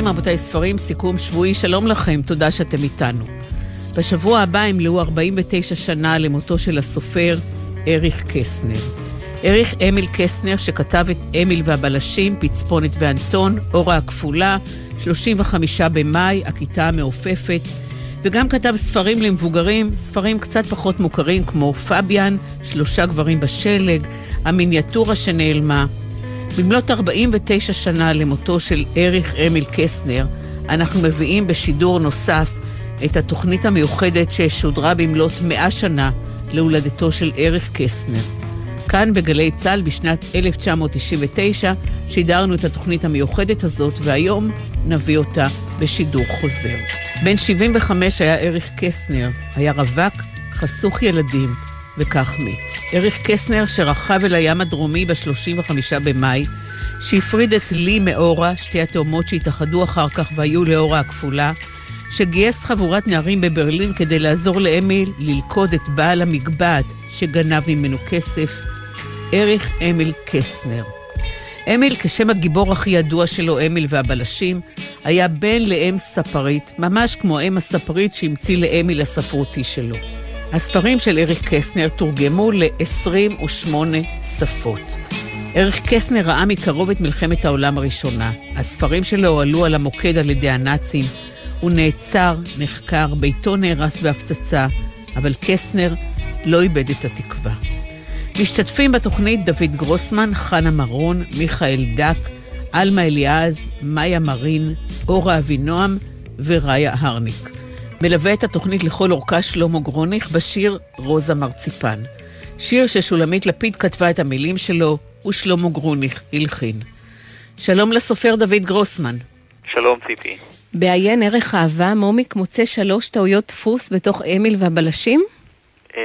ספרים, רבותיי ספרים, סיכום שבועי, שלום לכם, תודה שאתם איתנו. בשבוע הבא ימלאו 49 שנה למותו של הסופר אריך קסנר. אריך אמיל קסנר, שכתב את אמיל והבלשים, פצפונת ואנטון, אורה הכפולה, 35 במאי, הכיתה המעופפת, וגם כתב ספרים למבוגרים, ספרים קצת פחות מוכרים כמו פביאן, שלושה גברים בשלג, המיניאטורה שנעלמה. במלאת 49 שנה למותו של אריך אמיל קסנר, אנחנו מביאים בשידור נוסף את התוכנית המיוחדת ששודרה במלאת 100 שנה להולדתו של אריך קסנר. כאן בגלי צה"ל בשנת 1999 שידרנו את התוכנית המיוחדת הזאת, והיום נביא אותה בשידור חוזר. בן 75 היה אריך קסנר, היה רווק, חסוך ילדים, וכך מת. אריך קסנר, שרכב אל הים הדרומי ב-35 במאי, שהפריד את לי מאורה, שתי התאומות שהתאחדו אחר כך והיו לאורה הכפולה, שגייס חבורת נערים בברלין כדי לעזור לאמיל ללכוד את בעל המגבעת שגנב ממנו כסף, אריך אמיל קסנר. אמיל, כשם הגיבור הכי ידוע שלו, אמיל והבלשים, היה בן לאם ספרית, ממש כמו אם הספרית שהמציא לאמיל הספרותי שלו. הספרים של אריך קסנר תורגמו ל-28 שפות. אריך קסנר ראה מקרוב את מלחמת העולם הראשונה. הספרים שלו עלו על המוקד על ידי הנאצים. הוא נעצר, נחקר, ביתו נהרס בהפצצה, אבל קסנר לא איבד את התקווה. משתתפים בתוכנית דוד גרוסמן, חנה מרון, מיכאל דק, עלמה אליעז, מאיה מרין, אורה אבינועם וראיה הרניק. מלווה את התוכנית לכל אורכה שלמה גרוניך בשיר רוזה מרציפן. שיר ששולמית לפיד כתבה את המילים שלו, ושלמה גרוניך הלחין. שלום לסופר דוד גרוסמן. שלום ציפי. בעיין ערך אהבה, מומיק מוצא שלוש טעויות דפוס בתוך אמיל והבלשים? אה,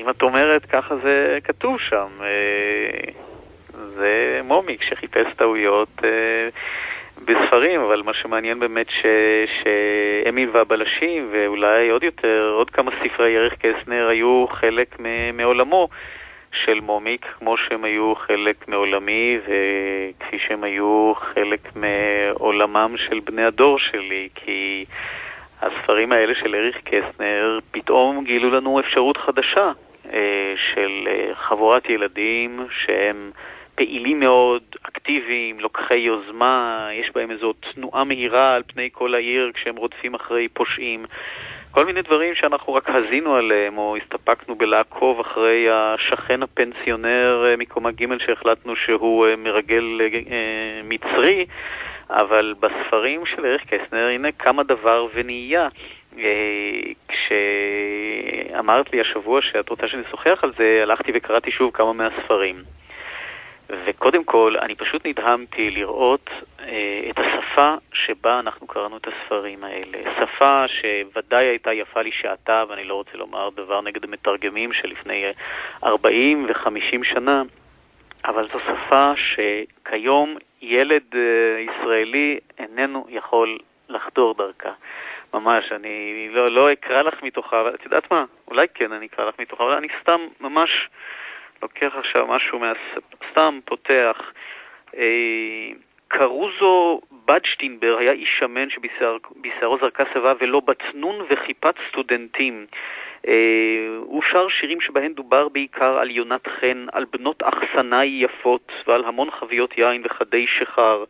אם את אומרת, ככה זה כתוב שם. אה, זה מומיק שחיפש טעויות אה, בספרים, אבל מה שמעניין באמת ש... שאמיל והבלשים, ואולי עוד יותר, עוד כמה ספרי ירך קסנר היו חלק מעולמו. של מומיק, כמו שהם היו חלק מעולמי וכפי שהם היו חלק מעולמם של בני הדור שלי, כי הספרים האלה של אריך קסנר פתאום גילו לנו אפשרות חדשה אה, של אה, חבורת ילדים שהם פעילים מאוד, אקטיביים, לוקחי יוזמה, יש בהם איזו תנועה מהירה על פני כל העיר כשהם רודפים אחרי פושעים. כל מיני דברים שאנחנו רק הזינו עליהם, או הסתפקנו בלעקוב אחרי השכן הפנסיונר אה, מקומה ג' שהחלטנו שהוא אה, מרגל אה, מצרי, אבל בספרים של אריך קסנר, הנה כמה דבר ונהיה. כשאמרת לי השבוע שאת רוצה שנשוחח על זה, הלכתי וקראתי שוב כמה מהספרים. וקודם כל, אני פשוט נדהמתי לראות אה, את השפה שבה אנחנו קראנו את הספרים האלה. שפה שוודאי הייתה יפה לשעתה, ואני לא רוצה לומר דבר נגד המתרגמים שלפני 40 ו-50 שנה, אבל זו שפה שכיום ילד אה, ישראלי איננו יכול לחדור דרכה. ממש, אני לא, לא אקרא לך מתוכה, אבל את יודעת מה? אולי כן אני אקרא לך מתוכה, אבל אני סתם ממש... לוקח עכשיו משהו, מה... סתם פותח. אה, קרוזו בדשטינבר היה איש שמן שבשערו זרקה שיבה ולא בצנון וחיפת סטודנטים. אה, הוא שר שירים שבהם דובר בעיקר על יונת חן, על בנות אחסנאי יפות ועל המון חביות יין וחדי שיכר.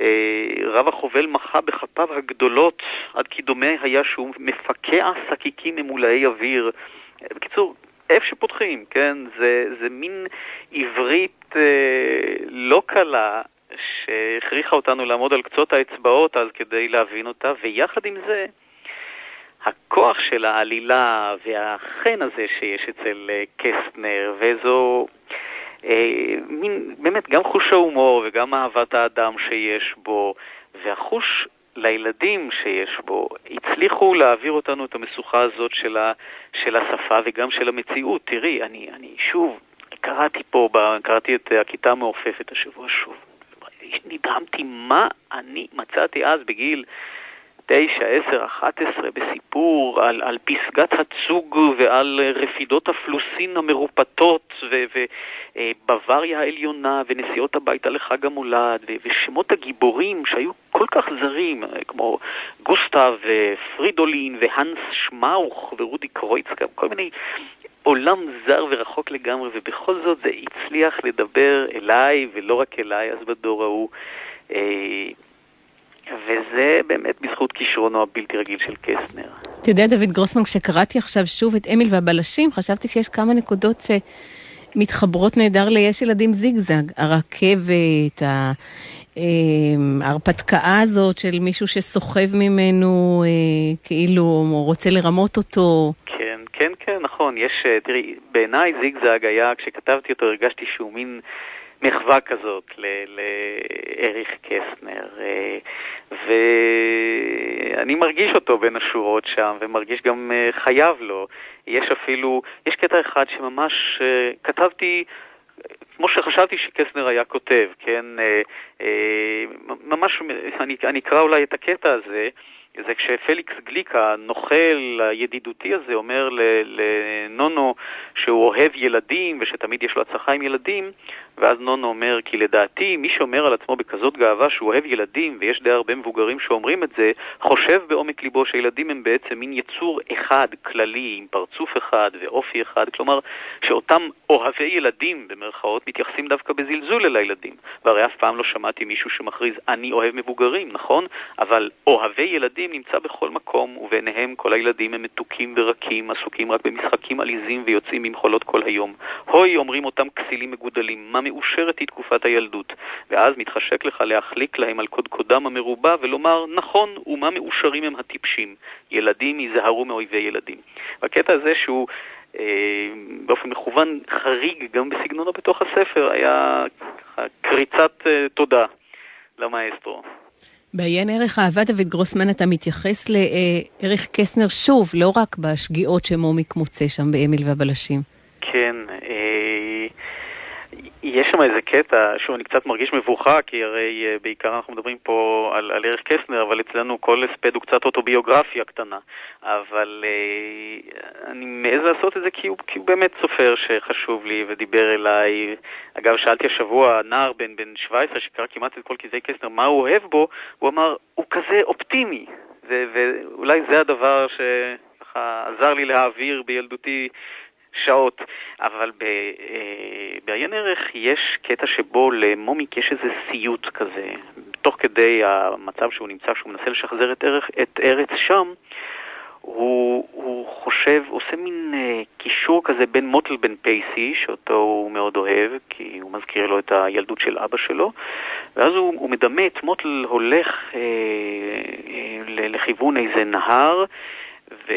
אה, רב החובל מחה בכפיו הגדולות עד כי דומה היה שהוא מפקע שקיקים ממולאי אוויר. בקיצור, איפה שפותחים, כן? זה, זה מין עברית אה, לא קלה שהכריחה אותנו לעמוד על קצות האצבעות אז כדי להבין אותה, ויחד עם זה, הכוח של העלילה והחן הזה שיש אצל אה, קסטנר, ואיזו... אה, מין, באמת, גם חוש ההומור וגם אהבת האדם שיש בו, והחוש לילדים שיש בו, הצליחו להעביר אותנו את המשוכה הזאת של, ה, של השפה וגם של המציאות. תראי, אני, אני שוב, קראתי פה, קראתי את הכיתה המעופפת השבוע שוב. נדהמתי מה אני מצאתי אז בגיל 9, 10, 11 בסיפור על, על פסגת הצוג ועל רפידות הפלוסין המרופטות ובוואריה העליונה ונסיעות הביתה לחג המולד ושמות הגיבורים שהיו כל כך זרים, כמו גוסטב ופרידולין והנס שמאוך ורודי קרויצקה, כל מיני עולם זר ורחוק לגמרי, ובכל זאת זה הצליח לדבר אליי, ולא רק אליי אז בדור ההוא. אה, וזה באמת בזכות כישרונו הבלתי רגיל של קסנר. אתה יודע, דוד גרוסמן, כשקראתי עכשיו שוב את אמיל והבלשים, חשבתי שיש כמה נקודות שמתחברות נהדר ליש ילדים זיגזג. הרכבת, ההרפתקה הזאת של מישהו שסוחב ממנו, אה, כאילו, רוצה לרמות אותו. כן, כן, כן, נכון. יש, אה, תראי, בעיניי זיגזג היה, כשכתבתי אותו הרגשתי שהוא מין... מחווה כזאת לאריך קסנר, אה, ואני מרגיש אותו בין השורות שם, ומרגיש גם אה, חייב לו. יש אפילו, יש קטע אחד שממש אה, כתבתי כמו שחשבתי שקסנר היה כותב, כן? ממש, אני, אני אקרא אולי את הקטע הזה. זה כשפליקס גליק, הנוכל הידידותי הזה, אומר לנונו שהוא אוהב ילדים ושתמיד יש לו הצלחה עם ילדים, ואז נונו אומר, כי לדעתי, מי שאומר על עצמו בכזאת גאווה שהוא אוהב ילדים, ויש די הרבה מבוגרים שאומרים את זה, חושב בעומק ליבו שילדים הם בעצם מין יצור אחד, כללי, עם פרצוף אחד ואופי אחד, כלומר, שאותם אוהבי ילדים, במרכאות, מתייחסים דווקא בזלזול אל הילדים. והרי אף פעם לא שמעתי מישהו שמכריז, אני אוהב מבוגרים, נכון? אבל אוהבי ילדים נמצא בכל מקום, וביניהם כל הילדים הם מתוקים ורקים, עסוקים רק במשחקים עליזים ויוצאים עם חולות כל היום. הוי, אומרים אותם כסילים מגודלים, מה מאושרת היא תקופת הילדות, ואז מתחשק לך להחליק להם על קודקודם המרובע ולומר, נכון, ומה מאושרים הם הטיפשים, ילדים ייזהרו מאויבי ילדים. והקטע הזה שהוא... אה, באופן מכוון חריג גם בסגנונו בתוך הספר, היה קריצת אה, תודה למאסטרו. בעיין ערך אהבה דוד גרוסמן אתה מתייחס לערך קסנר שוב, לא רק בשגיאות שמומיק מוצא שם באמיל והבלשים. כן, אה, יש שם איזה קטע, שוב, אני קצת מרגיש מבוכה, כי הרי uh, בעיקר אנחנו מדברים פה על, על ערך קסנר, אבל אצלנו כל הספד הוא קצת אוטוביוגרפיה קטנה. אבל uh, אני מעז לעשות את זה כי הוא, כי הוא באמת סופר שחשוב לי ודיבר אליי. אגב, שאלתי השבוע, נער בן, בן 17 שקרא כמעט את כל כתבי קסנר, מה הוא אוהב בו? הוא אמר, הוא כזה אופטימי. ואולי זה הדבר שככה עזר לי להעביר בילדותי שעות, אבל אה, בעיין ערך יש קטע שבו למומיק יש איזה סיוט כזה, תוך כדי המצב שהוא נמצא, שהוא מנסה לשחזר את, ערך, את ארץ שם, הוא, הוא חושב, עושה מין אה, קישור כזה בין מוטל בן פייסי, שאותו הוא מאוד אוהב, כי הוא מזכיר לו את הילדות של אבא שלו, ואז הוא, הוא מדמה את מוטל הולך אה, אה, לכיוון איזה נהר, ו...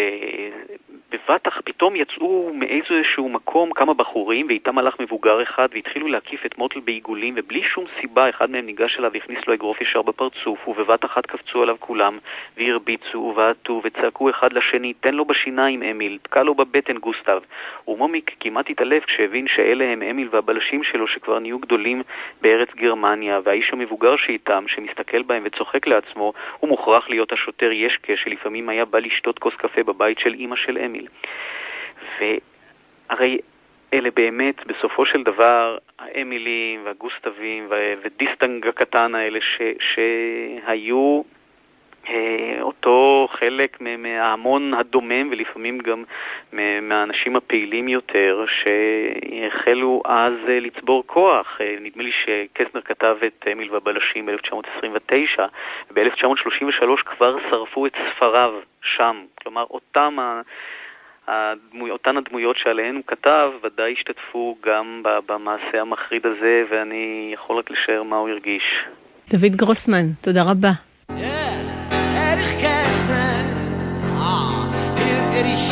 בבת פתאום יצאו מאיזשהו מקום כמה בחורים, ואיתם הלך מבוגר אחד, והתחילו להקיף את מוטל בעיגולים, ובלי שום סיבה אחד מהם ניגש אליו והכניס לו אגרוף ישר בפרצוף, ובבת אחת קפצו עליו כולם, והרביצו, ובעטו, וצעקו אחד לשני, תן לו בשיניים אמיל, תקע לו בבטן גוסטב. ומומיק כמעט התעלף כשהבין שאלה הם אמיל והבלשים שלו שכבר נהיו גדולים בארץ גרמניה, והאיש המבוגר שאיתם, שמסתכל בהם וצוחק לעצמו, הוא מוכרח להיות השוטר ישקה שלפעמים היה בא לשתות כוס קפה בבית של אימא של אמיל. אמיל. והרי אלה באמת, בסופו של דבר, האמילים והגוסטבים ודיסטנג הקטן האלה ש, שהיו אה, אותו חלק מההמון הדומם ולפעמים גם מהאנשים הפעילים יותר שהחלו אז אה, לצבור כוח. אה, נדמה לי שקסנר כתב את אמיל והבלשים ב-1929, ב-1933 כבר שרפו את ספריו שם. כלומר, אותם ה... הדמוי, אותן הדמויות שעליהן הוא כתב ודאי השתתפו גם במעשה המחריד הזה, ואני יכול רק לשער מה הוא הרגיש. דוד גרוסמן, תודה רבה. Eine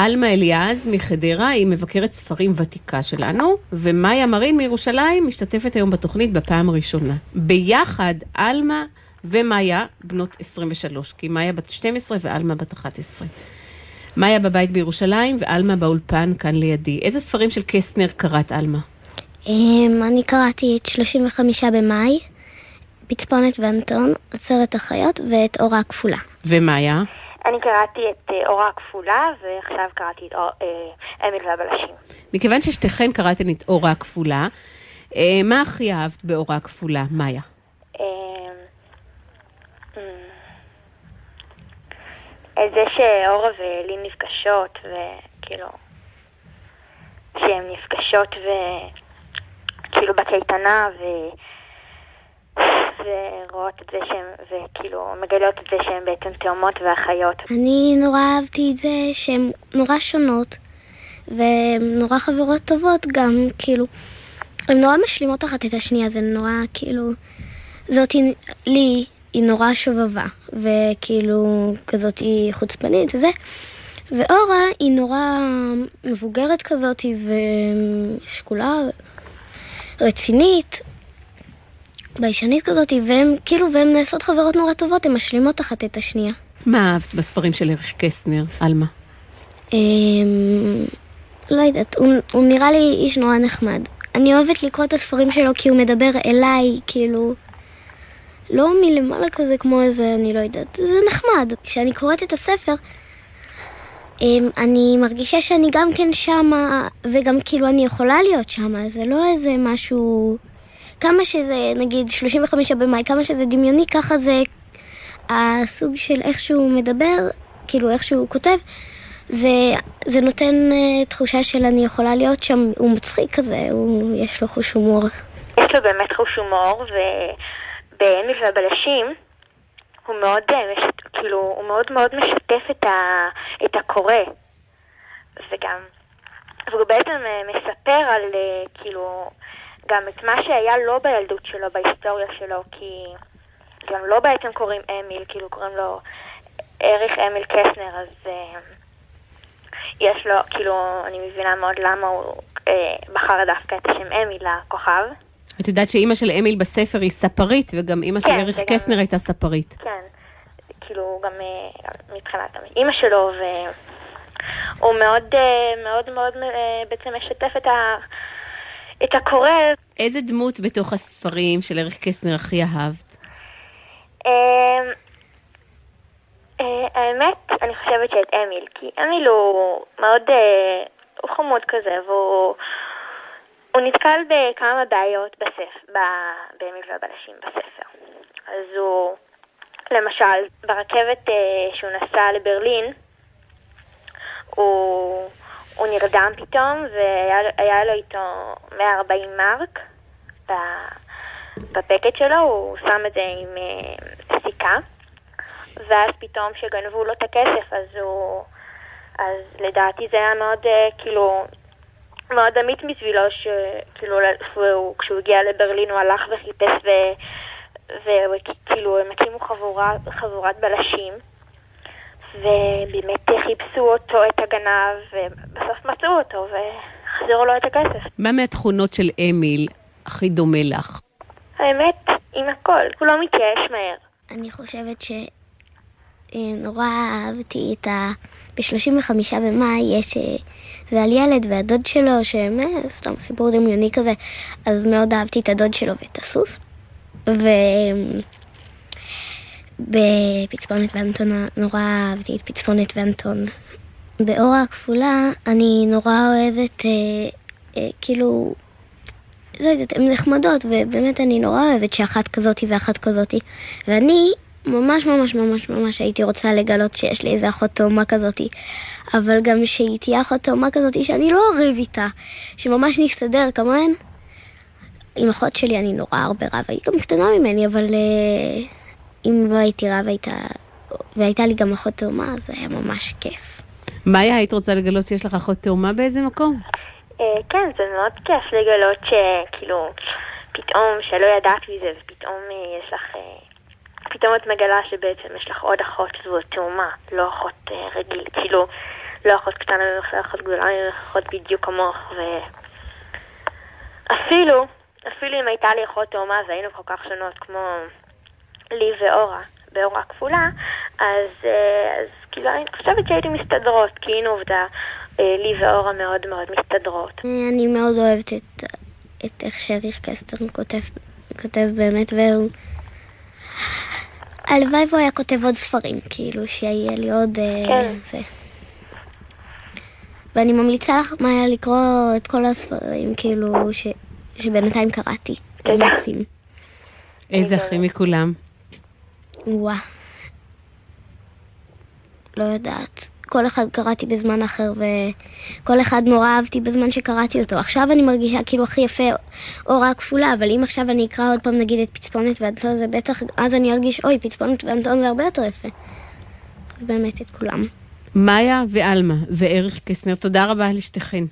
עלמה אליעז מחדרה היא מבקרת ספרים ותיקה שלנו, ומאיה מרין מירושלים משתתפת היום בתוכנית בפעם הראשונה. ביחד, עלמה ומאיה בנות 23, כי מאיה בת 12 ועלמה בת 11. מאיה בבית בירושלים ועלמה באולפן כאן לידי. איזה ספרים של קסטנר קראת, עלמה? אמ, אני קראתי את 35 במאי, פצפונת ואנטון, עצרת החיות ואת אורה הכפולה. ומאיה? אני קראתי את אה, אורה הכפולה, ועכשיו קראתי את אה, אמיל והבלשים. מכיוון ששתיכן קראתן את אורה הכפולה, אה, מה הכי אהבת באורה הכפולה, מאיה? את זה שאורה ולין נפגשות, וכאילו, שהן נפגשות וכאילו בקייטנה, ו... ורואות את זה שהן, וכאילו מגלות את זה שהן בעצם תאומות ואחיות. אני נורא אהבתי את זה שהן נורא שונות, והן נורא חברות טובות גם, כאילו, הן נורא משלימות אחת את השנייה, זה נורא, כאילו, זאת לי, היא נורא שובבה, וכאילו, כזאת היא חוצפנית וזה. ואורה היא נורא מבוגרת כזאת ושקולה, רצינית, ביישנית כזאת, והן כאילו, והן נעשות חברות נורא טובות, הן משלימות אחת את השנייה. מה אהבת בספרים של ערך קסטנר, עלמה? אמ... לא יודעת, הוא, הוא נראה לי איש נורא נחמד. אני אוהבת לקרוא את הספרים שלו כי הוא מדבר אליי, כאילו... לא מלמעלה כזה כמו איזה, אני לא יודעת, זה נחמד. כשאני קוראת את הספר, אמ, אני מרגישה שאני גם כן שמה, וגם כאילו אני יכולה להיות שמה, זה לא איזה משהו... כמה שזה, נגיד, 35 במאי, כמה שזה דמיוני, ככה זה הסוג של איך שהוא מדבר, כאילו איך שהוא כותב, זה, זה נותן uh, תחושה של אני יכולה להיות שם, הוא מצחיק כזה, הוא, יש לו חוש הומור. יש לו באמת חוש הומור, ובאמיל והבלשים הוא מאוד, אה, כאילו, הוא מאוד מאוד משתף את, ה, את הקורא, וגם, והוא בעצם אה, מספר על, כאילו, גם את מה שהיה לא בילדות שלו, בהיסטוריה שלו, כי גם לא בעצם קוראים אמיל, כאילו קוראים לו אריך אמיל קסנר, אז uh, יש לו, כאילו, אני מבינה מאוד למה הוא uh, בחר דווקא את השם אמיל לכוכב. את יודעת שאימא של אמיל בספר היא ספרית, וגם אימא כן, של אריך קסנר הייתה ספרית. כן, כאילו גם uh, מבחינת אימא שלו, והוא מאוד מאוד מאוד בעצם משתף את ה... את הקורא. איזה דמות בתוך הספרים של ערך קסנר הכי אהבת? אמ, אה, האמת, אני חושבת שאת אמיל, כי אמיל הוא מאוד, אה, הוא חמוד כזה, והוא הוא נתקל בכמה בעיות בספר, באמיל והבלשים בספר. אז הוא, למשל, ברכבת אה, שהוא נסע לברלין, הוא הוא נרדם פתאום, והיה לו איתו 140 מרק בפקט שלו, הוא שם את זה עם uh, סיכה, ואז פתאום כשגנבו לו את הכסף, אז הוא... אז לדעתי זה היה מאוד, uh, כאילו, מאוד אמיץ בשבילו, שכאילו, הוא, כשהוא הגיע לברלין הוא הלך וחיפש, וכאילו הם הקימו חבורת בלשים. ובאמת חיפשו אותו, את הגנב, ובסוף מצאו אותו והחזירו לו את הכסף. מה מהתכונות של אמיל הכי דומה לך? האמת, עם הכל. הוא לא מתייאש מהר. אני חושבת שנורא אהבתי את ה... ב-35 במאי יש... אה, זה על ילד והדוד שלו, שהם אה, סתם סיפור דמיוני כזה, אז מאוד אהבתי את הדוד שלו ואת הסוס. ו... בפצפונת ואנטון נורא אהבתי את פצפונת ואנטון. באור הכפולה אני נורא אוהבת, אה, אה, כאילו, לא יודעת, הן נחמדות, ובאמת אני נורא אוהבת שאחת כזאתי ואחת כזאתי. ואני ממש ממש ממש ממש הייתי רוצה לגלות שיש לי איזה אחות תאומה כזאתי. אבל גם שהיא תהיה אחות תאומה כזאתי שאני לא אריב איתה, שממש נסתדר כמובן. עם אחות שלי אני נורא הרבה רבה, היא גם קטנה ממני, אבל... Uh, אם לא הייתי רב הייתה, והייתה לי גם אחות תאומה, אז זה היה ממש כיף. מאיה, היית רוצה לגלות שיש לך אחות תאומה באיזה מקום? אה, כן, זה מאוד כיף לגלות שכאילו, פתאום שלא ידעת מזה, ופתאום אה, יש לך... אה, פתאום את מגלה שבעצם יש לך עוד אחות שזו תאומה, לא אחות רגיל. כאילו, לא אחות קטנה ממך, לא אחות גדולה ממך, אחות בדיוק כמוך, ואפילו, אפילו אם הייתה לי אחות תאומה והיינו כל כך שונות כמו לי ואורה, באורה כפולה, אז, אז כאילו אני חושבת שהייתי מסתדרות, כי הנה עובדה, לי ואורה מאוד מאוד מסתדרות. אני מאוד אוהבת את, את איך שריך קסטר כותב, כותב באמת, והוא... הלוואי והוא היה כותב עוד ספרים, כאילו, שיהיה לי עוד... כן. זה. ואני ממליצה לך, מאיה, לקרוא את כל הספרים, כאילו, ש, שבינתיים קראתי. תודה. איזה הכי מכולם? וואה. לא יודעת. כל אחד קראתי בזמן אחר, וכל אחד נורא אהבתי בזמן שקראתי אותו. עכשיו אני מרגישה כאילו הכי יפה אורה כפולה, אבל אם עכשיו אני אקרא עוד פעם נגיד את פצפונת ואנטון, זה בטח, אז אני ארגיש, אוי, פצפונת ואנטון זה הרבה יותר יפה. באמת את כולם. מאיה ועלמה וערך קסנר, תודה רבה לשתיכן.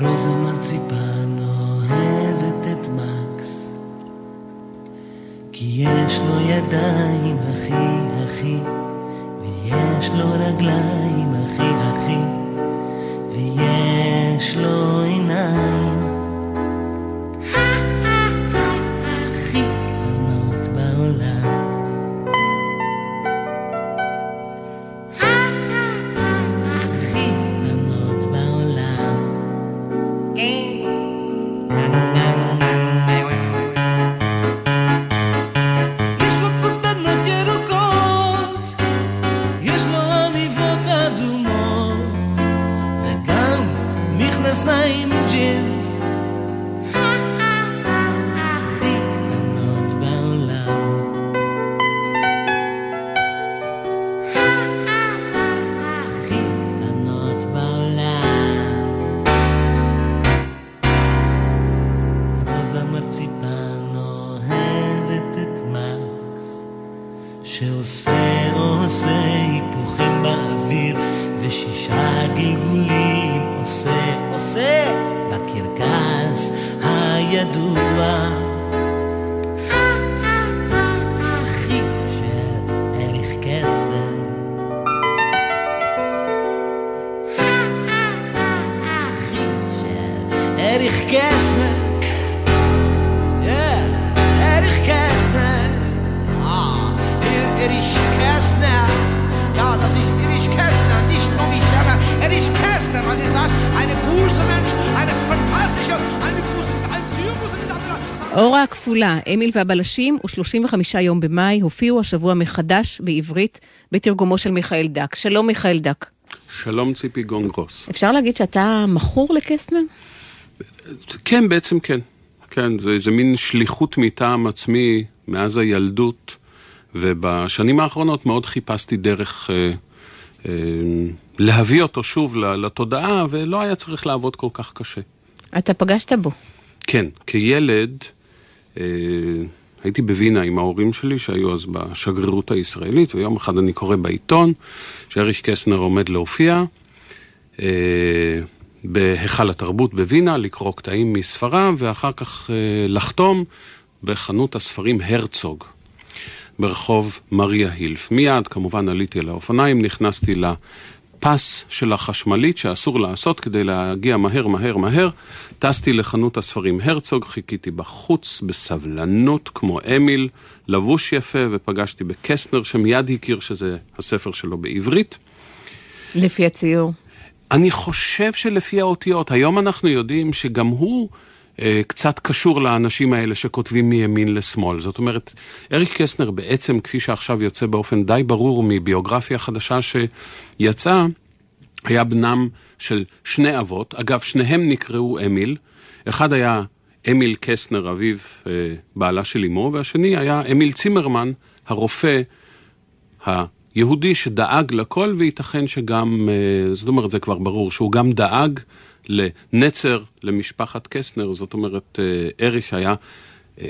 רוזה ידיים הכי הכי ויש לו רגליים הכי הכי ויש לו אורה הכפולה, אמיל והבלשים, ו-35 יום במאי הופיעו השבוע מחדש בעברית בתרגומו של מיכאל דק. שלום מיכאל דק. שלום ציפי גונגרוס. אפשר להגיד שאתה מכור לקסנר? כן, בעצם כן. כן, זה איזה מין שליחות מטעם עצמי מאז הילדות, ובשנים האחרונות מאוד חיפשתי דרך אה, אה, להביא אותו שוב לתודעה, ולא היה צריך לעבוד כל כך קשה. אתה פגשת בו. כן, כילד אה, הייתי בווינה עם ההורים שלי שהיו אז בשגרירות הישראלית, ויום אחד אני קורא בעיתון שאריך קסנר עומד להופיע אה, בהיכל התרבות בווינה, לקרוא קטעים מספריו, ואחר כך אה, לחתום בחנות הספרים הרצוג. ברחוב מריה הילף. מיד, כמובן, עליתי על האופניים, נכנסתי לפס של החשמלית שאסור לעשות כדי להגיע מהר, מהר, מהר. טסתי לחנות הספרים הרצוג, חיכיתי בחוץ בסבלנות, כמו אמיל, לבוש יפה, ופגשתי בקסנר, שמיד הכיר שזה הספר שלו בעברית. לפי הציור. אני חושב שלפי האותיות, היום אנחנו יודעים שגם הוא אה, קצת קשור לאנשים האלה שכותבים מימין לשמאל. זאת אומרת, אריק קסנר בעצם, כפי שעכשיו יוצא באופן די ברור מביוגרפיה חדשה שיצאה, היה בנם של שני אבות. אגב, שניהם נקראו אמיל. אחד היה אמיל קסנר, אביו אה, בעלה של אמו, והשני היה אמיל צימרמן, הרופא היהודי שדאג לכל, וייתכן שגם, אה, זאת אומרת, זה כבר ברור, שהוא גם דאג לנצר למשפחת קסנר, זאת אומרת, אה, אריך היה אה,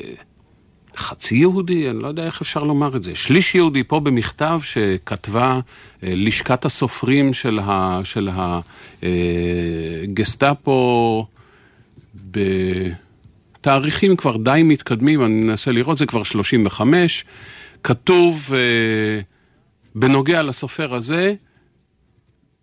חצי יהודי, אני לא יודע איך אפשר לומר את זה, שליש יהודי, פה במכתב שכתבה לשכת הסופרים של, הגסטאפו תאריכים כבר די מתקדמים, אני מנסה לראות, זה כבר 35, כתוב אה, בנוגע לסופר הזה,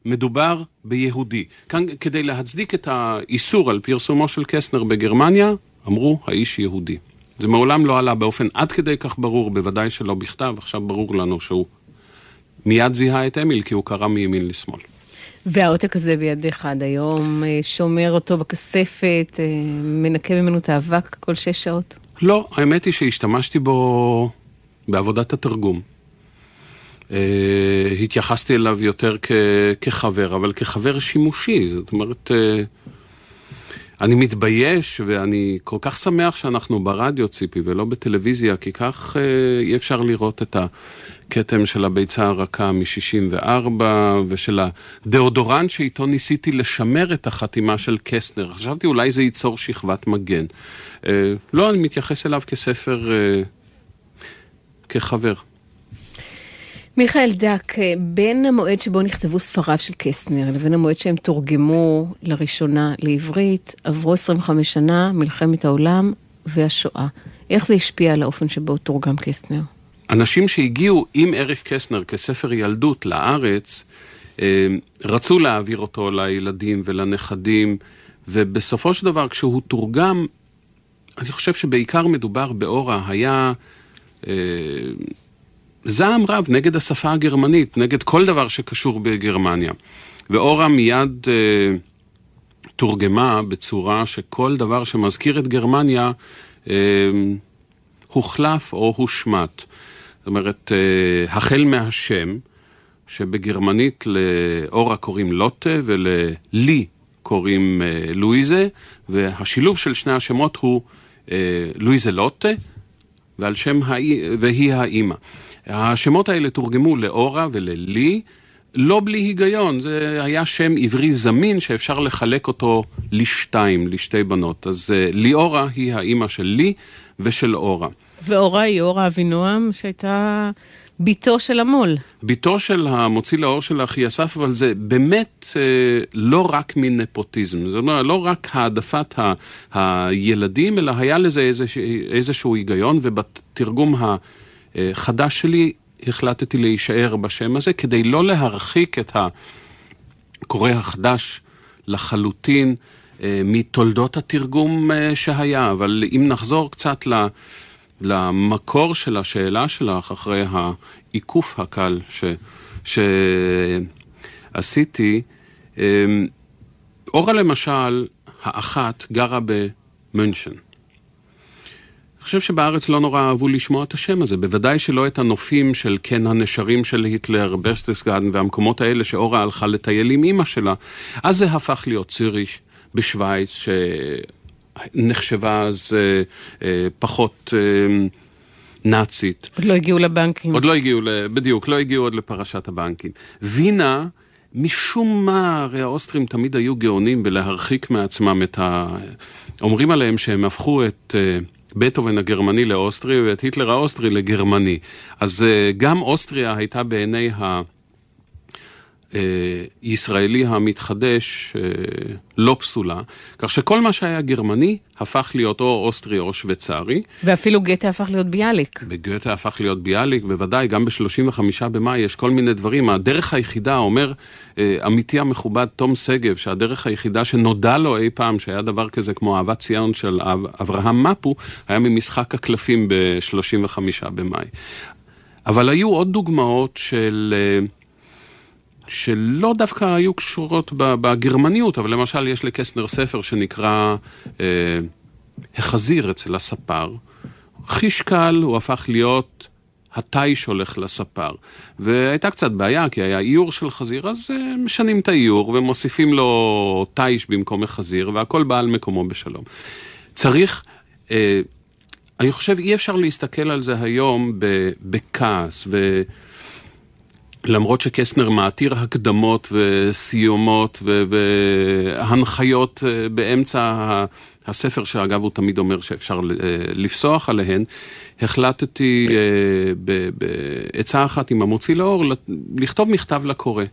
מדובר ביהודי. כאן כדי להצדיק את האיסור על פרסומו של קסנר בגרמניה, אמרו האיש יהודי. זה מעולם לא עלה באופן עד כדי כך ברור, בוודאי שלא בכתב, עכשיו ברור לנו שהוא מיד זיהה את אמיל כי הוא קרא מימין לשמאל. והעותק הזה בידיך עד היום, אה, שומר אותו בכספת, אה, מנקה ממנו את האבק כל שש שעות? לא, האמת היא שהשתמשתי בו בעבודת התרגום. אה, התייחסתי אליו יותר כ- כחבר, אבל כחבר שימושי, זאת אומרת, אה, אני מתבייש ואני כל כך שמח שאנחנו ברדיו, ציפי, ולא בטלוויזיה, כי כך אה, אי אפשר לראות את הכתם של הביצה הרכה מ-64 ושל הדאודורנט שאיתו ניסיתי לשמר את החתימה של קסטנר. חשבתי אולי זה ייצור שכבת מגן. אה, לא, אני מתייחס אליו כספר, אה, כחבר. מיכאל דק, אה, בין המועד שבו נכתבו ספריו של קסטנר לבין המועד שהם תורגמו לראשונה לעברית, עברו 25 שנה, מלחמת העולם והשואה. איך זה השפיע על האופן שבו תורגם קסטנר? אנשים שהגיעו עם אריך קסנר כספר ילדות לארץ, אה, רצו להעביר אותו לילדים ולנכדים, ובסופו של דבר כשהוא תורגם, אני חושב שבעיקר מדובר באורה, היה אה, זעם רב נגד השפה הגרמנית, נגד כל דבר שקשור בגרמניה. ואורה מיד אה, תורגמה בצורה שכל דבר שמזכיר את גרמניה אה, הוחלף או הושמט. זאת אומרת, אה, החל מהשם, שבגרמנית לאורה קוראים לוטה וללי קוראים אה, לואיזה, והשילוב של שני השמות הוא אה, לואיזה לוטה, ועל שם האי, והיא האימא. השמות האלה תורגמו לאורה וללי, לא בלי היגיון, זה היה שם עברי זמין שאפשר לחלק אותו לשתיים, לשתי בנות. אז אה, ליאורה היא האימא של לי ושל אורה. ואורה היא אורה אבינועם, שהייתה בתו של המו"ל. בתו של המוציא לאור של אחי אסף, אבל זה באמת אה, לא רק מנפוטיזם, זאת אומרת, לא רק העדפת ה, הילדים, אלא היה לזה איזשה, איזשהו היגיון, ובתרגום החדש שלי החלטתי להישאר בשם הזה, כדי לא להרחיק את הקורא החדש לחלוטין אה, מתולדות התרגום אה, שהיה. אבל אם נחזור קצת ל... למקור של השאלה שלך אחרי העיקוף הקל ש, שעשיתי. אורה למשל, האחת גרה במünchen. חושב שבארץ לא נורא אהבו לשמוע את השם הזה, בוודאי שלא את הנופים של קן הנשרים של היטלר, ברסטסגדן והמקומות האלה שאורה הלכה לטייל עם אימא שלה. אז זה הפך להיות ציריך בשוויץ, ש... נחשבה אז אה, אה, פחות אה, נאצית. עוד לא הגיעו לבנקים. עוד לא הגיעו, בדיוק, לא הגיעו עוד לפרשת הבנקים. וינה, משום מה, הרי האוסטרים תמיד היו גאונים בלהרחיק מעצמם את ה... אומרים עליהם שהם הפכו את... בטהובן הגרמני לאוסטרי ואת היטלר האוסטרי לגרמני. אז גם אוסטריה הייתה בעיני ה... ישראלי המתחדש לא פסולה, כך שכל מה שהיה גרמני הפך להיות או אוסטרי או שוויצרי. ואפילו גתה הפך להיות ביאליק. בגתה הפך להיות ביאליק, בוודאי, גם ב-35 במאי יש כל מיני דברים. הדרך היחידה, אומר עמיתי המכובד תום שגב, שהדרך היחידה שנודע לו אי פעם, שהיה דבר כזה כמו אהבת ציון של אברהם מפו, היה ממשחק הקלפים ב-35 במאי. אבל היו עוד דוגמאות של... שלא דווקא היו קשורות בגרמניות, אבל למשל יש לקסנר ספר שנקרא אה, החזיר אצל הספר. חיש קל הוא הפך להיות התיש הולך לספר. והייתה קצת בעיה, כי היה איור של חזיר, אז אה, משנים את האיור ומוסיפים לו תיש במקום החזיר, והכל בא על מקומו בשלום. צריך... אה, אני חושב אי אפשר להסתכל על זה היום בכעס, ו... למרות שקסנר מעתיר הקדמות וסיומות והנחיות אה, באמצע הספר, שאגב הוא תמיד אומר שאפשר אה, לפסוח עליהן, החלטתי אה, בעצה אחת עם המוציא לאור לכתוב מכתב לקורא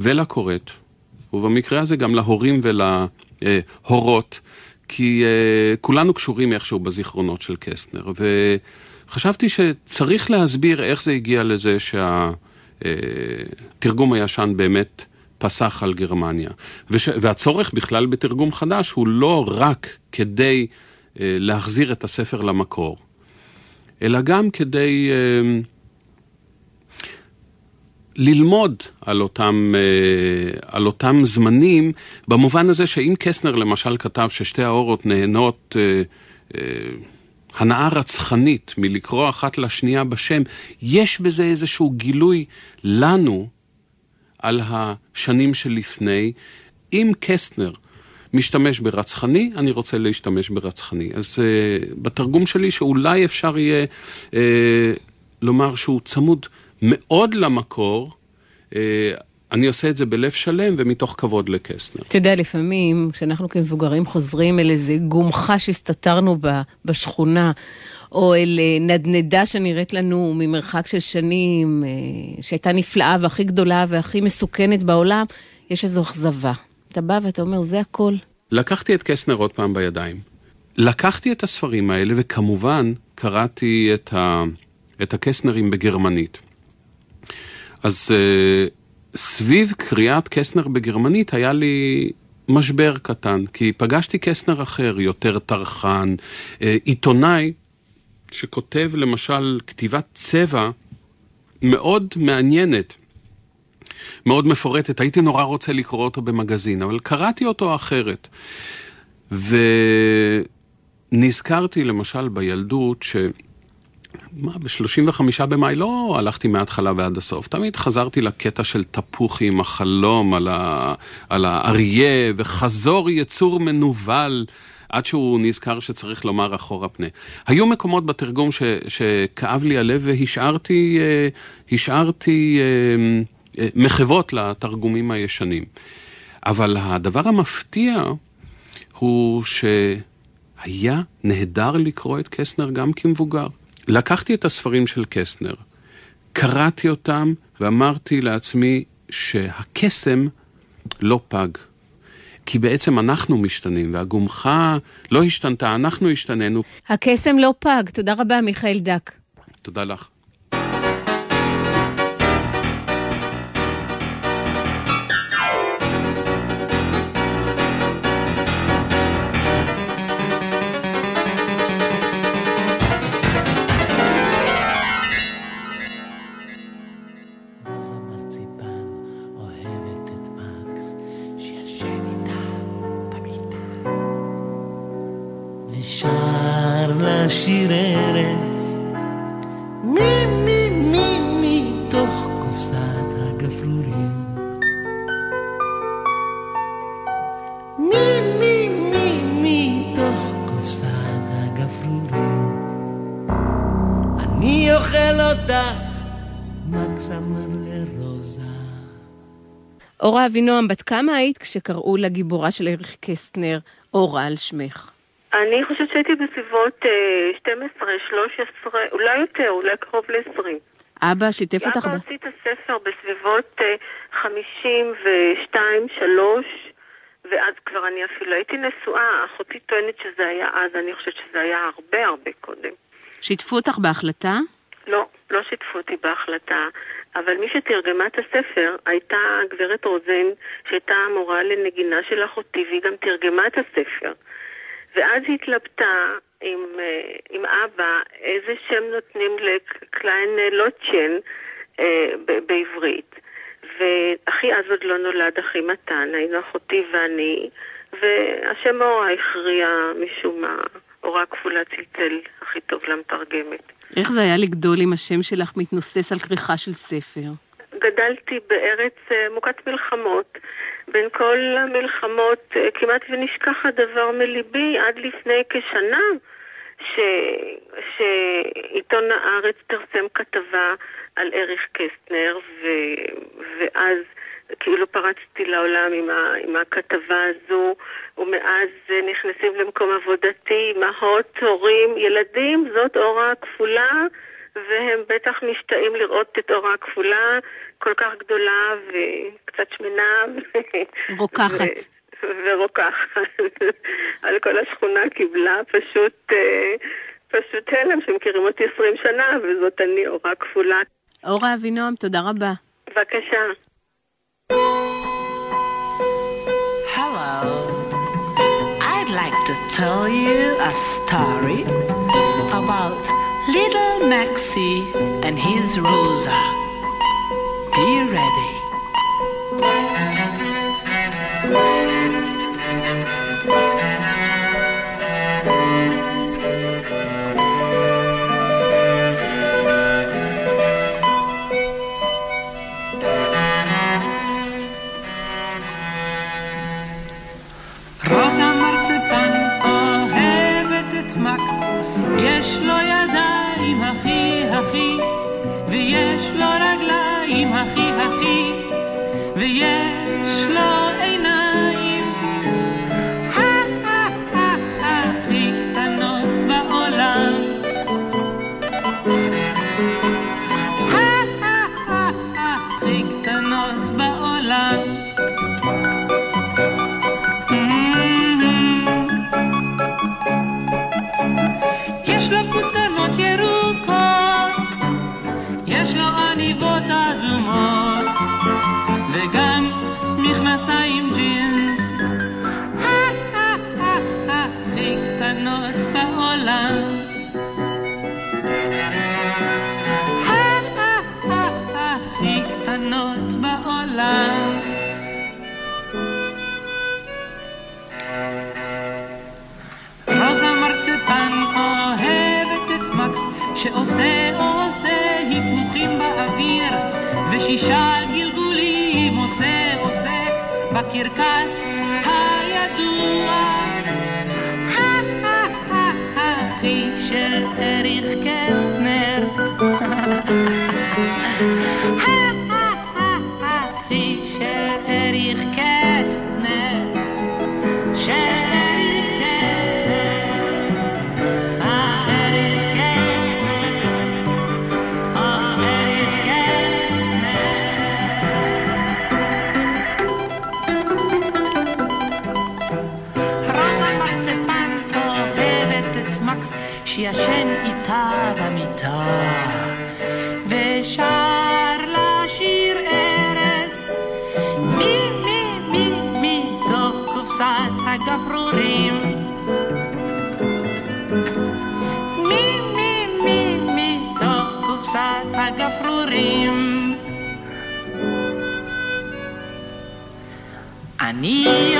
ולקוראת, ובמקרה הזה גם להורים ולהורות, כי כולנו קשורים איכשהו בזיכרונות של קסטנר, וחשבתי שצריך להסביר איך זה הגיע לזה שהתרגום uh, הישן באמת פסח על גרמניה. וש... והצורך בכלל בתרגום חדש הוא לא רק כדי uh, להחזיר את הספר למקור, אלא גם כדי... Uh, ללמוד על אותם, אה, על אותם זמנים, במובן הזה שאם קסנר למשל כתב ששתי האורות נהנות אה, אה, הנאה רצחנית מלקרוא אחת לשנייה בשם, יש בזה איזשהו גילוי לנו על השנים שלפני. אם קסטנר משתמש ברצחני, אני רוצה להשתמש ברצחני. אז uh, בתרגום שלי שאולי אפשר יהיה uh, לומר שהוא צמוד מאוד למקור, אה, אני עושה את זה בלב שלם ומתוך כבוד לקסטנר. אתה יודע, לפעמים, כשאנחנו כמבוגרים חוזרים אל איזה גומחה שהסתתרנו בה בשכונה, או אל אה, נדנדה שנראית לנו ממרחק של שנים, אה, שהייתה נפלאה והכי גדולה והכי מסוכנת בעולם, יש איזו אכזבה. אתה בא ואתה אומר, זה הכל. לקחתי את קסטנר עוד פעם בידיים. לקחתי את הספרים האלה, וכמובן קראתי את, ה... את הקסטנרים בגרמנית. אז uh, סביב קריאת קסנר בגרמנית היה לי משבר קטן, כי פגשתי קסנר אחר, יותר טרחן, uh, עיתונאי שכותב למשל כתיבת צבע מאוד מעניינת. מאוד מפורטת, הייתי נורא רוצה לקרוא אותו במגזין, אבל קראתי אותו אחרת. ונזכרתי למשל בילדות ש... מה, ב-35 במאי לא הלכתי מההתחלה ועד הסוף, תמיד חזרתי לקטע של תפוחי עם החלום על, ה, על האריה וחזור יצור מנוול. עד שהוא נזכר שצריך לומר אחורה פנה. היו מקומות בתרגום ש, שכאב לי הלב והשארתי אה, השארתי אה, אה, מחוות לתרגומים הישנים. אבל הדבר המפתיע הוא שהיה נהדר לקרוא את קסנר גם כמבוגר. לקחתי את הספרים של קסטנר, קראתי אותם ואמרתי לעצמי שהקסם לא פג. כי בעצם אנחנו משתנים, והגומחה לא השתנתה, אנחנו השתננו. הקסם לא פג. תודה רבה, מיכאל דק. תודה לך. אורה אבינועם, בת כמה היית כשקראו לגיבורה של אריך קסטנר אורה על שמך? אני חושבת שהייתי בסביבות 12-13, אה, אולי יותר, אולי קרוב ל-20. אבא שיתף אותך? אבא הוציא את הספר בסביבות 52-3, אה, ואז כבר אני אפילו הייתי נשואה, אחותי טוענת שזה היה אז, אני חושבת שזה היה הרבה הרבה קודם. שיתפו אותך בהחלטה? לא, לא שיתפו אותי בהחלטה. אבל מי שתרגמה את הספר הייתה גברת רוזן, שהייתה המורה לנגינה של אחותי, והיא גם תרגמה את הספר. ואז היא התלבטה עם, אה, עם אבא איזה שם נותנים לקליין לוטשן אה, בעברית. ואחי אז עוד לא נולד, אחי מתן, היינו אחותי ואני, והשם אורה הכריע משום מה, אורה כפולה צלצל הכי טוב למתרגמת. איך זה היה לגדול עם השם שלך מתנוסס על כריכה של ספר? גדלתי בארץ אה, מוכת מלחמות. בין כל המלחמות אה, כמעט ונשכח הדבר מליבי עד לפני כשנה ש... שעיתון הארץ פרסם כתבה על אריך קסטנר, ו, ואז כאילו פרצתי לעולם עם, ה, עם הכתבה הזו, ומאז נכנסים למקום עבודתי, אמהות, הורים, ילדים, זאת אורה כפולה, והם בטח משתאים לראות את אורה הכפולה, כל כך גדולה וקצת שמנה. רוקחת. ו... ורוקחת. על כל השכונה קיבלה פשוט, אה, פשוט הלם שמכירים אותי 20 שנה, וזאת אני אורה כפולה. אורה אבינועם, תודה רבה. בבקשה. Hello. I'd like to tell you a story about little Maxie and his Rosa. Be ready. שעושה עושה היפוכים באוויר ושישה גלגולים עושה עושה בקרקס הידוע. האחי של אריך קסטנר. 你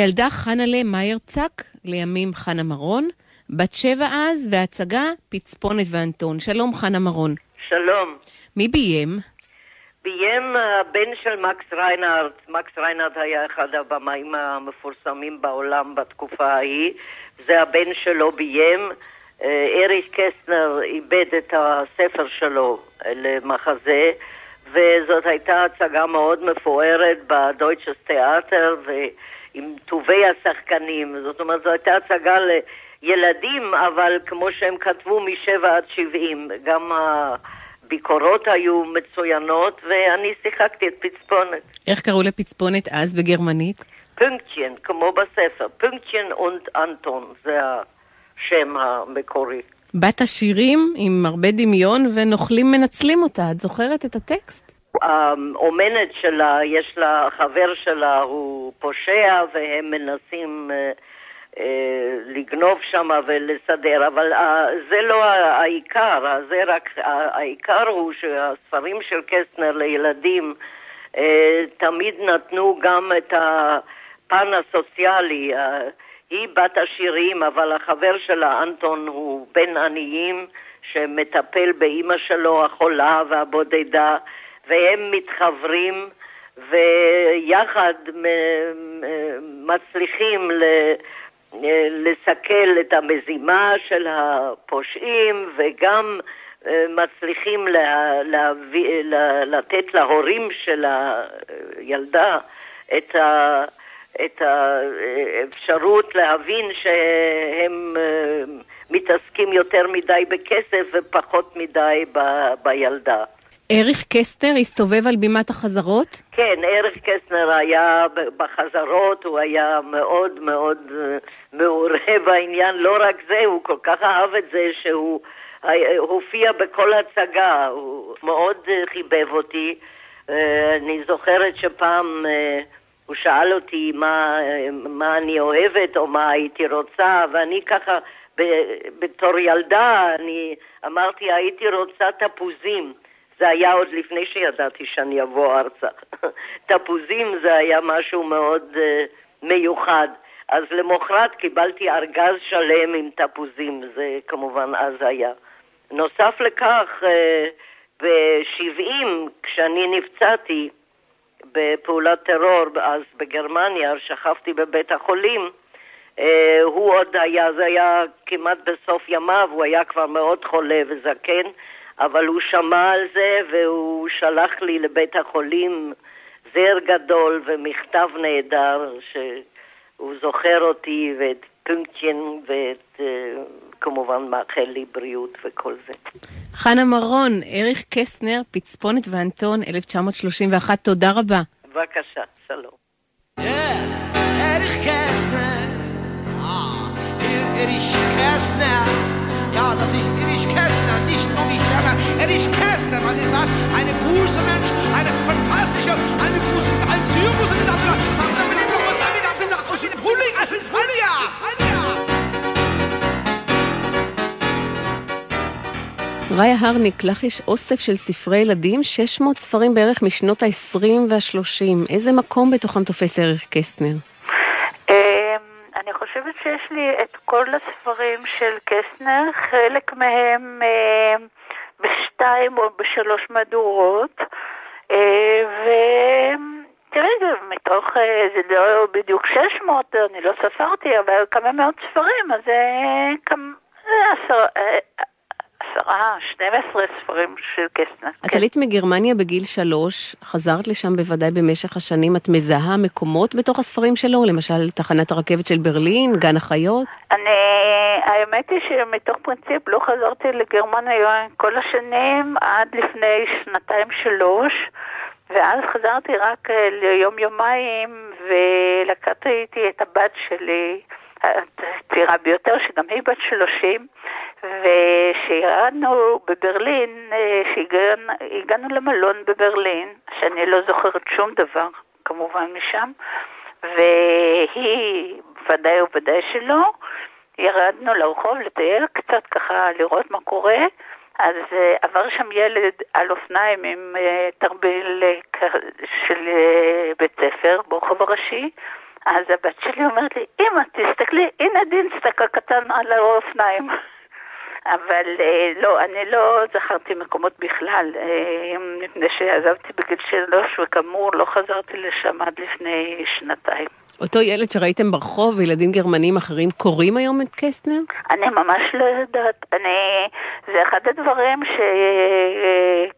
הילדה חנה'לה מאיירצק, לימים חנה מרון, בת שבע אז, והצגה פצפונת ואנטון. שלום, חנה מרון. שלום. מי ביים? ביים הבן של מקס ריינארד. מקס ריינארד היה אחד הבמאים המפורסמים בעולם בתקופה ההיא. זה הבן שלו ביים. אה, אריק קסטנר עיבד את הספר שלו למחזה, וזאת הייתה הצגה מאוד מפוארת בדויטשס תיאטר, ו... עם טובי השחקנים. זאת אומרת, זו הייתה הצגה לילדים, אבל כמו שהם כתבו, משבע עד שבעים. גם הביקורות היו מצוינות, ואני שיחקתי את פצפונת. איך קראו לפצפונת אז בגרמנית? פונקצ'ן, כמו בספר. פונקצ'ן אונד אנטון, זה השם המקורי. בת השירים עם הרבה דמיון ונוכלים מנצלים אותה. את זוכרת את הטקסט? האומנת שלה, יש לה, חבר שלה הוא פושע והם מנסים אה, אה, לגנוב שם ולסדר, אבל אה, זה לא העיקר, זה רק, העיקר הוא שהספרים של קסטנר לילדים תמיד נתנו גם את הפן הסוציאלי. היא בת עשירים, אבל החבר שלה, אנטון, הוא בן עניים שמטפל באימא שלו החולה והבודדה, והם מתחברים ויחד מצליחים לסכל את המזימה של הפושעים וגם אה, מצליחים להביא, לתת להורים של הילדה את ה... את האפשרות להבין שהם אה, מתעסקים יותר מדי בכסף ופחות מדי ב, בילדה. אריך קסטר הסתובב על בימת החזרות? כן, אריך קסטנר היה בחזרות, הוא היה מאוד מאוד אה, מעורה בעניין. לא רק זה, הוא כל כך אהב את זה שהוא הופיע בכל הצגה, הוא מאוד אה, חיבב אותי. אני זוכרת שפעם... הוא שאל אותי מה, מה אני אוהבת או מה הייתי רוצה, ואני ככה, בתור ילדה, אני אמרתי, הייתי רוצה תפוזים. זה היה עוד לפני שידעתי שאני אבוא ארצה. תפוזים זה היה משהו מאוד uh, מיוחד. אז למחרת קיבלתי ארגז שלם עם תפוזים, זה כמובן אז היה. נוסף לכך, uh, ב-70, כשאני נפצעתי, בפעולת טרור אז בגרמניה, שכבתי בבית החולים, אה, הוא עוד היה, זה היה כמעט בסוף ימיו, הוא היה כבר מאוד חולה וזקן, אבל הוא שמע על זה והוא שלח לי לבית החולים זר גדול ומכתב נהדר שהוא זוכר אותי ואת פונקצ'ין ואת... אה, כמובן מאחל לי בריאות וכל זה. חנה מרון, אריך קסנר, פצפונת ואנטון, 1931, תודה רבה. בבקשה, שלום. אריך קסנר, אריך קסנר, ja, dass ich Erich Kästner nicht nur mich ärgere. Erich Kästner, was ist das? Eine große Mensch, eine fantastische, eine große, ein Zirkus in der Welt. Sagst du mir doch, was haben wir da für das? Aus dem Frühling, aus dem Frühling, ראיה הרניק, לך יש אוסף של ספרי ילדים, 600 ספרים בערך משנות ה-20 וה-30. איזה מקום בתוכם תופס ערך קסטנר? אני חושבת שיש לי את כל הספרים של קסטנר, חלק מהם אמ, בשתיים או בשלוש מהדורות, אה, ו... זה מתוך, אה, זה לא בדיוק 600, אני לא ספרתי, אבל כמה מאות ספרים, אז זה כמה... עשר, אה, עשרה, 12 ספרים של קסטנר. את עלית מגרמניה בגיל שלוש, חזרת לשם בוודאי במשך השנים, את מזהה מקומות בתוך הספרים שלו? למשל תחנת הרכבת של ברלין, גן החיות? אני, האמת היא שמתוך פרינציפ לא חזרתי לגרמניה כל השנים עד לפני שנתיים שלוש. ואז חזרתי רק אה, ליום-יומיים ולקחתי איתי את הבת שלי, הצעירה ביותר, שגם היא בת שלושים, ושירדנו בברלין, אה, שהגענו למלון בברלין, שאני לא זוכרת שום דבר כמובן משם, והיא ודאי וודאי שלא, ירדנו לרחוב לטייל קצת ככה, לראות מה קורה, אז uh, עבר שם ילד על אופניים עם uh, תרביל של בית ספר ברחוב הראשי, אז הבת שלי אומרת לי, אמא, תסתכלי, הנה דינסטק הקטן על האופניים. אבל אה, לא, אני לא זכרתי מקומות בכלל, אה, מפני שעזבתי בגיל שלוש, וכאמור לא חזרתי לשם עד לפני שנתיים. אותו ילד שראיתם ברחוב וילדים גרמנים אחרים קוראים היום את קסטנר? אני ממש לא יודעת. אני... זה אחד הדברים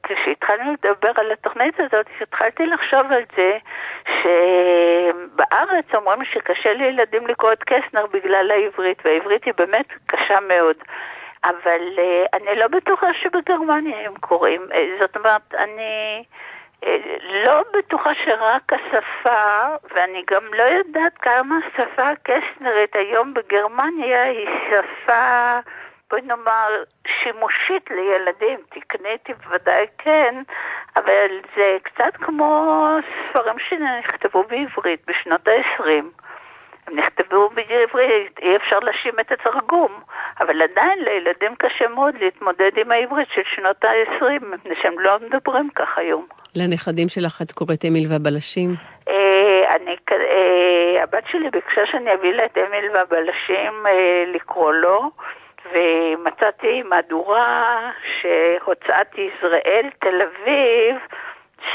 שכשהתחלנו לדבר על התוכנית הזאת, התחלתי לחשוב על זה שבארץ אומרים שקשה לילדים לקרוא את קסטנר בגלל העברית, והעברית היא באמת קשה מאוד. אבל uh, אני לא בטוחה שבגרמניה הם קוראים. Uh, זאת אומרת, אני uh, לא בטוחה שרק השפה, ואני גם לא יודעת כמה השפה הקסנרית היום בגרמניה היא שפה, בואי נאמר, שימושית לילדים. תקניתי בוודאי כן, אבל זה קצת כמו ספרים שנכתבו בעברית בשנות ה-20. הם נכתבו בעברית, אי אפשר להאשים את התרגום, אבל עדיין לילדים קשה מאוד להתמודד עם העברית של שנות ה-20, מפני שהם לא מדברים כך היום. לנכדים שלך את קוראת אמיל והבלשים? אה, אני, אה, הבת שלי ביקשה שאני אביא לה את אמיל והבלשים אה, לקרוא לו, ומצאתי מהדורה שהוצאת ישראל, תל אביב,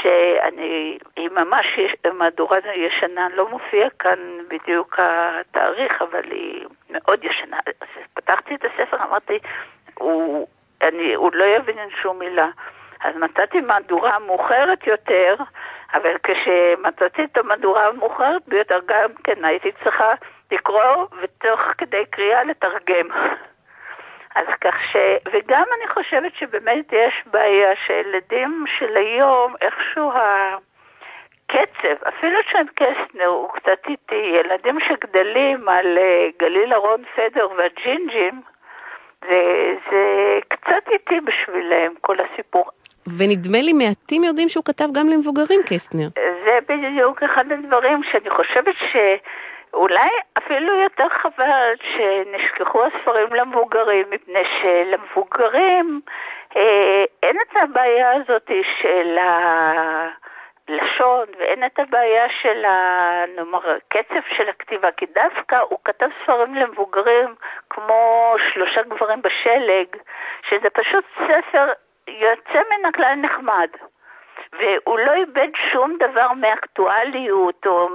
שאני, היא ממש מהדורה ישנה, לא מופיע כאן בדיוק התאריך, אבל היא מאוד ישנה. אז פתחתי את הספר, אמרתי, הוא, אני, הוא לא יבין שום מילה. אז מצאתי מהדורה מאוחרת יותר, אבל כשמצאתי את המהדורה המאוחרת ביותר, גם כן הייתי צריכה לקרוא ותוך כדי קריאה לתרגם. אז כך ש... וגם אני חושבת שבאמת יש בעיה שילדים של היום, איכשהו הקצב, אפילו שם קסטנר הוא קצת איטי, ילדים שגדלים על אה, גליל אהרון פדר והג'ינג'ים, זה, זה קצת איטי בשבילם, כל הסיפור. ונדמה לי מעטים יודעים שהוא כתב גם למבוגרים, קסטנר. זה בדיוק אחד הדברים שאני חושבת ש... אולי אפילו יותר חבל שנשכחו הספרים למבוגרים, מפני שלמבוגרים אה, אין את הבעיה הזאת של הלשון ואין את הבעיה של הקצב של הכתיבה, כי דווקא הוא כתב ספרים למבוגרים כמו שלושה גברים בשלג, שזה פשוט ספר יוצא מן הכלל נחמד. והוא לא איבד שום דבר מאקטואליות או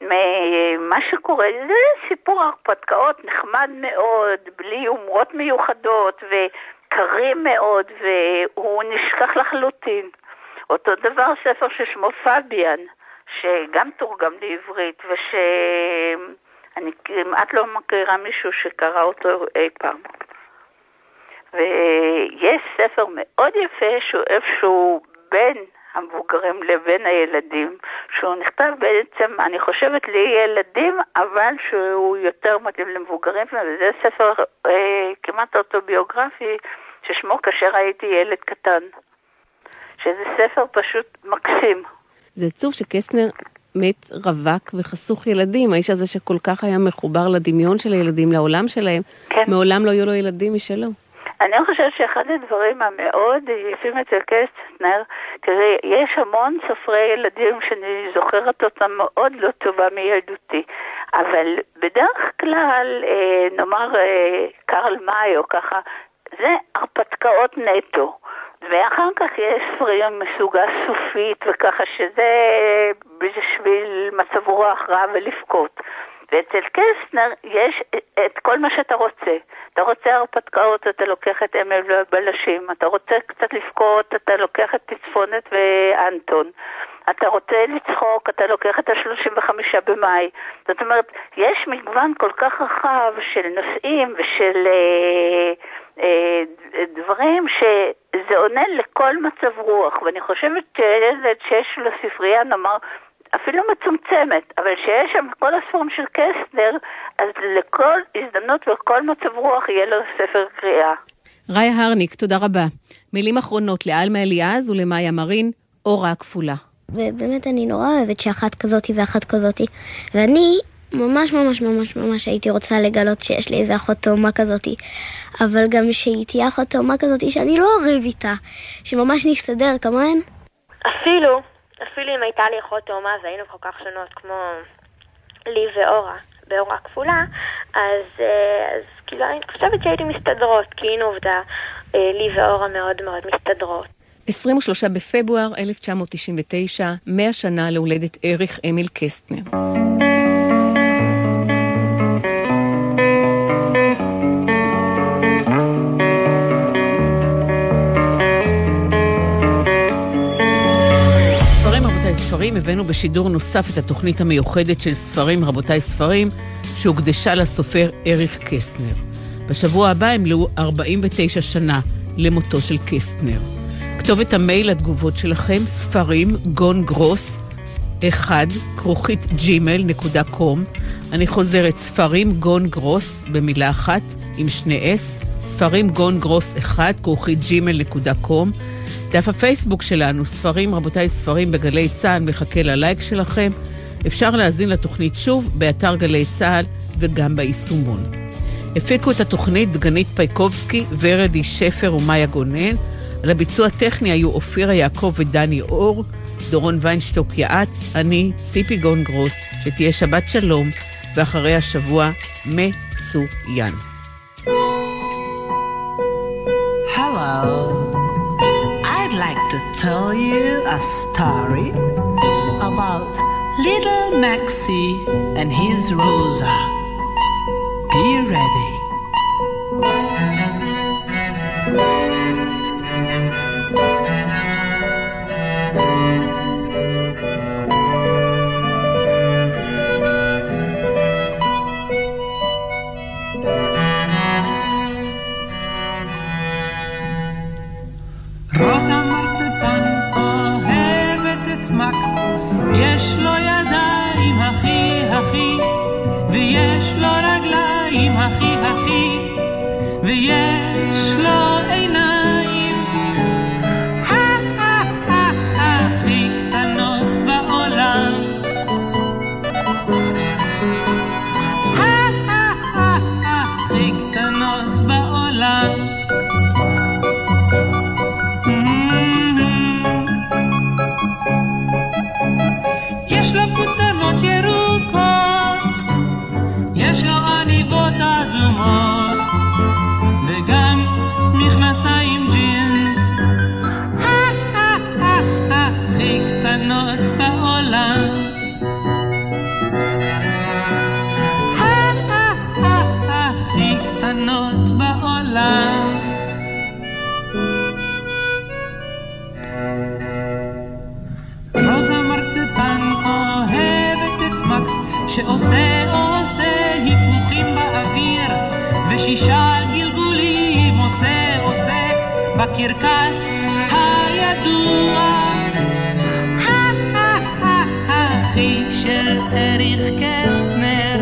ממה שקורה. זה סיפור הרפתקאות נחמד מאוד, בלי יומרות מיוחדות וקרים מאוד, והוא נשכח לחלוטין. אותו דבר ספר ששמו פביאן, שגם תורגם לעברית, ושאני כמעט לא מכירה מישהו שקרא אותו אי פעם. ויש ספר מאוד יפה שהוא איפשהו בין המבוגרים לבין הילדים, שהוא נכתב בעצם, אני חושבת, לילדים, אבל שהוא יותר מתאים למבוגרים, וזה ספר אה, כמעט אוטוביוגרפי, ששמו כאשר הייתי ילד קטן. שזה ספר פשוט מקסים. זה עצוב שקסטנר מת רווק וחסוך ילדים, האיש הזה שכל כך היה מחובר לדמיון של הילדים, לעולם שלהם, כן. מעולם לא היו לו ילדים משלו. אני חושבת שאחד הדברים המאוד יפים אצל קסטנר, תראי, יש המון סופרי ילדים שאני זוכרת אותם מאוד לא טובה מילדותי, אבל בדרך כלל, אה, נאמר אה, קרל מאי או ככה, זה הרפתקאות נטו. ואחר כך יש ספרים מסוג הסופית וככה שזה בשביל מצב רוח רע ולבכות. ואצל קסטנר יש את כל מה שאתה רוצה. אתה רוצה הרפתקאות, אתה לוקח את אמיל ובלשים. אתה רוצה קצת לבכות, אתה לוקח את פצפונת ואנטון. אתה רוצה לצחוק, אתה לוקח את ה-35 במאי. זאת אומרת, יש מגוון כל כך רחב של נושאים ושל אה, אה, דברים שזה עונה לכל מצב רוח. ואני חושבת שילד שיש לו ספרייה, נאמר, אפילו מצומצמת, אבל שיש שם כל הספרים של קסטנר, אז לכל הזדמנות וכל מצב רוח יהיה לו ספר קריאה. ראיה הרניק, תודה רבה. מילים אחרונות לאלמה אליעז ולמאיה מרין, אורה הכפולה. ובאמת אני נורא אוהבת שאחת כזאתי ואחת כזאתי. ואני ממש ממש ממש ממש הייתי רוצה לגלות שיש לי איזה אחות תאומה כזאתי. אבל גם שהיא תהיה אחות תאומה כזאתי שאני לא אריב איתה, שממש נסתדר כמוהן. אפילו אפילו אם הייתה לי אחות תאומה והיינו כל כך שונות כמו לי ואורה, באורה כפולה, אז, אה, אז כאילו, אני חושבת שהייתי מסתדרות, כי הנה עובדה, אה, לי ואורה מאוד מאוד מסתדרות. 23 בפברואר 1999, 100 שנה להולדת אריך אמיל קסטנר. רבותיי ספרים, הבאנו בשידור נוסף את התוכנית המיוחדת של ספרים רבותיי ספרים, שהוקדשה לסופר אריך קסטנר. בשבוע הבא ימלאו 49 שנה למותו של קסטנר. כתובת המייל לתגובות שלכם, ספרים, גון גרוס, 1, כרוכית ג'ימל נקודה com. אני חוזרת, ספרים גון גרוס, במילה אחת, עם שני s, ספרים גון גרוס 1, כרוכית ג'ימל נקודה com. דף הפייסבוק שלנו, ספרים, רבותיי ספרים בגלי צה"ל, מחכה ללייק שלכם. אפשר להאזין לתוכנית שוב באתר גלי צה"ל וגם ביישומון. הפיקו את התוכנית דגנית פייקובסקי, ורדי שפר ומאיה גונן. על הביצוע הטכני היו אופירה יעקב ודני אור, דורון ויינשטוק יעץ, אני, ציפי גון גרוס, שתהיה שבת שלום, ואחרי השבוע מצוין. Hello. I'd like to tell you a story about little Maxie and his Rosa. Be ready. בקרקס הידוע הכי של אריך קסטנר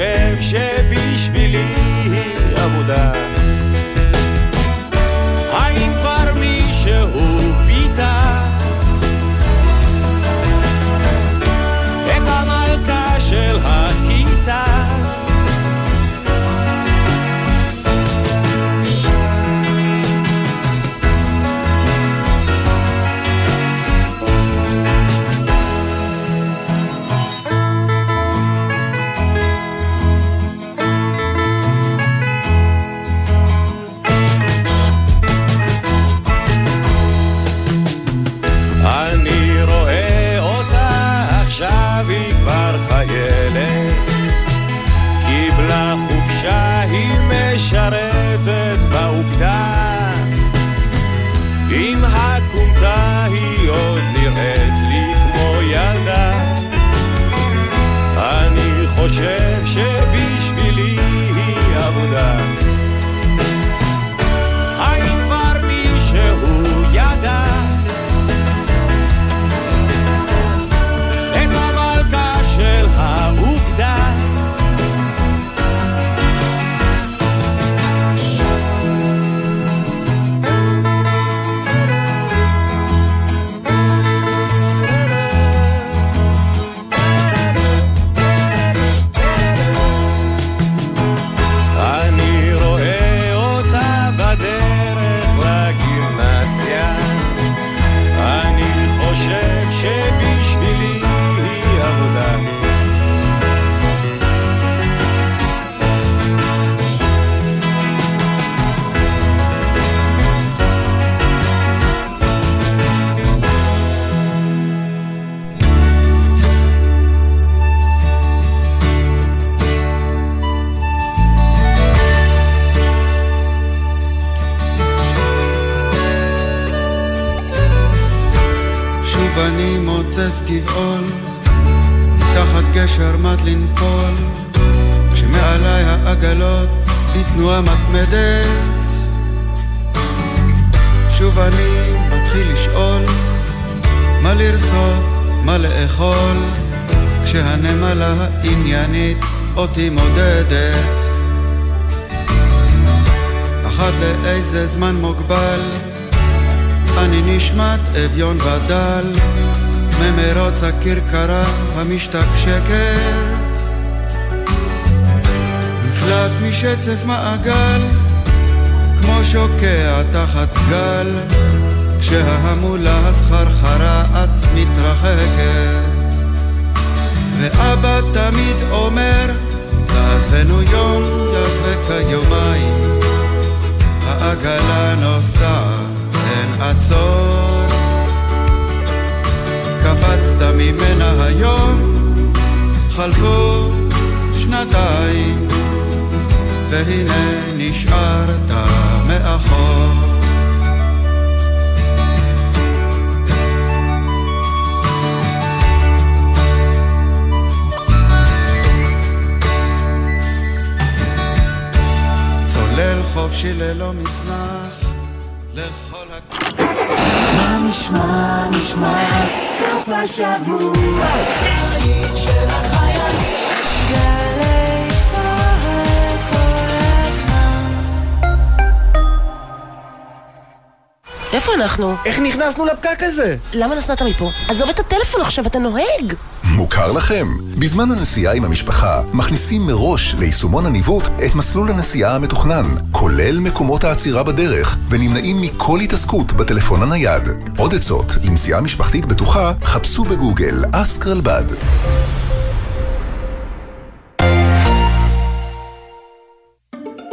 אני חושב נשמט אביון ודל ממרוץ הכרכרה המשתקשקת. נפלט משצף מעגל כמו שוקע תחת גל כשההמולה הסחרחרה את מתרחקת. ואבא תמיד אומר תעזבנו יום, יעזבק יומיים. העגלה נוסעת עצור קפצת ממנה היום חלפו שנתיים והנה נשארת מאחור חופשי ללא מצנח. מה נשמע, נשמע, סוף השבוע, היית של החיילים. גלי צהל כל הזמן. איפה אנחנו? איך נכנסנו לפקק הזה? למה נסעת מפה? עזוב את הטלפון עכשיו, אתה נוהג! מוכר לכם? בזמן הנסיעה עם המשפחה, מכניסים מראש ליישומון הניווט את מסלול הנסיעה המתוכנן, כולל מקומות העצירה בדרך, ונמנעים מכל התעסקות בטלפון הנייד. עוד עצות לנסיעה משפחתית בטוחה, חפשו בגוגל אסק